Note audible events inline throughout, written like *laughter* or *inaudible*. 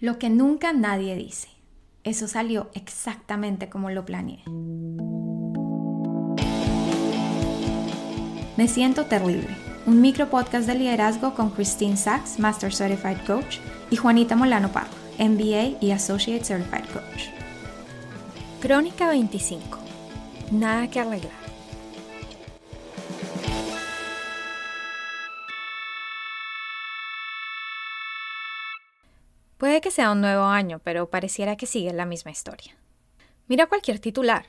Lo que nunca nadie dice. Eso salió exactamente como lo planeé. Me siento terrible. Un micro podcast de liderazgo con Christine Sachs, Master Certified Coach, y Juanita Molano Parra, MBA y Associate Certified Coach. Crónica 25. Nada que arreglar. Puede que sea un nuevo año, pero pareciera que sigue la misma historia. Mira cualquier titular.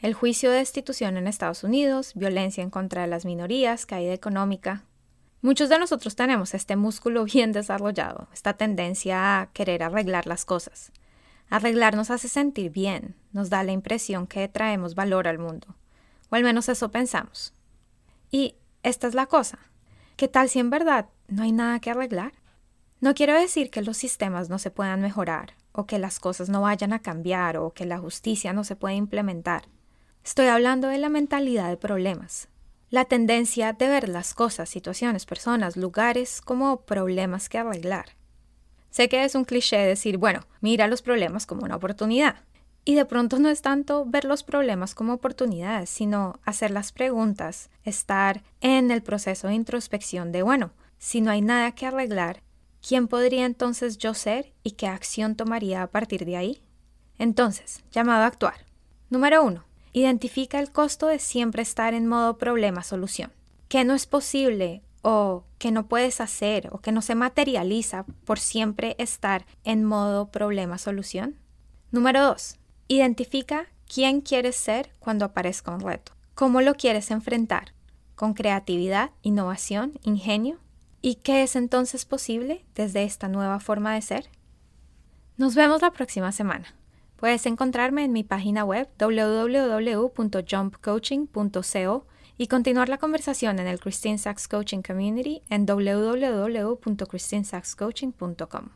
El juicio de destitución en Estados Unidos, violencia en contra de las minorías, caída económica. Muchos de nosotros tenemos este músculo *laughs* bien desarrollado, esta tendencia a querer arreglar las cosas. Arreglar nos hace sentir bien, nos da la impresión que traemos valor al mundo, o al menos eso pensamos. Y esta es la cosa. ¿Qué tal si en verdad no hay nada que arreglar? No quiero decir que los sistemas no se puedan mejorar, o que las cosas no vayan a cambiar, o que la justicia no se pueda implementar. Estoy hablando de la mentalidad de problemas, la tendencia de ver las cosas, situaciones, personas, lugares como problemas que arreglar. Sé que es un cliché decir, bueno, mira los problemas como una oportunidad. Y de pronto no es tanto ver los problemas como oportunidades, sino hacer las preguntas, estar en el proceso de introspección de, bueno, si no hay nada que arreglar, ¿Quién podría entonces yo ser y qué acción tomaría a partir de ahí? Entonces, llamado a actuar. Número 1. Identifica el costo de siempre estar en modo problema-solución. ¿Qué no es posible o que no puedes hacer o que no se materializa por siempre estar en modo problema-solución? Número 2. Identifica quién quieres ser cuando aparezca un reto. ¿Cómo lo quieres enfrentar? ¿Con creatividad, innovación, ingenio? ¿Y qué es entonces posible desde esta nueva forma de ser? Nos vemos la próxima semana. Puedes encontrarme en mi página web www.jumpcoaching.co y continuar la conversación en el Christine Sachs Coaching Community en www.christinesaxcoaching.com.